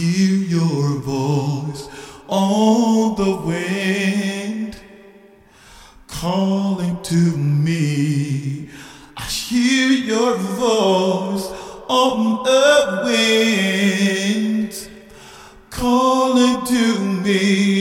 hear your voice on the wind calling to me. I hear your voice on the wind calling to me.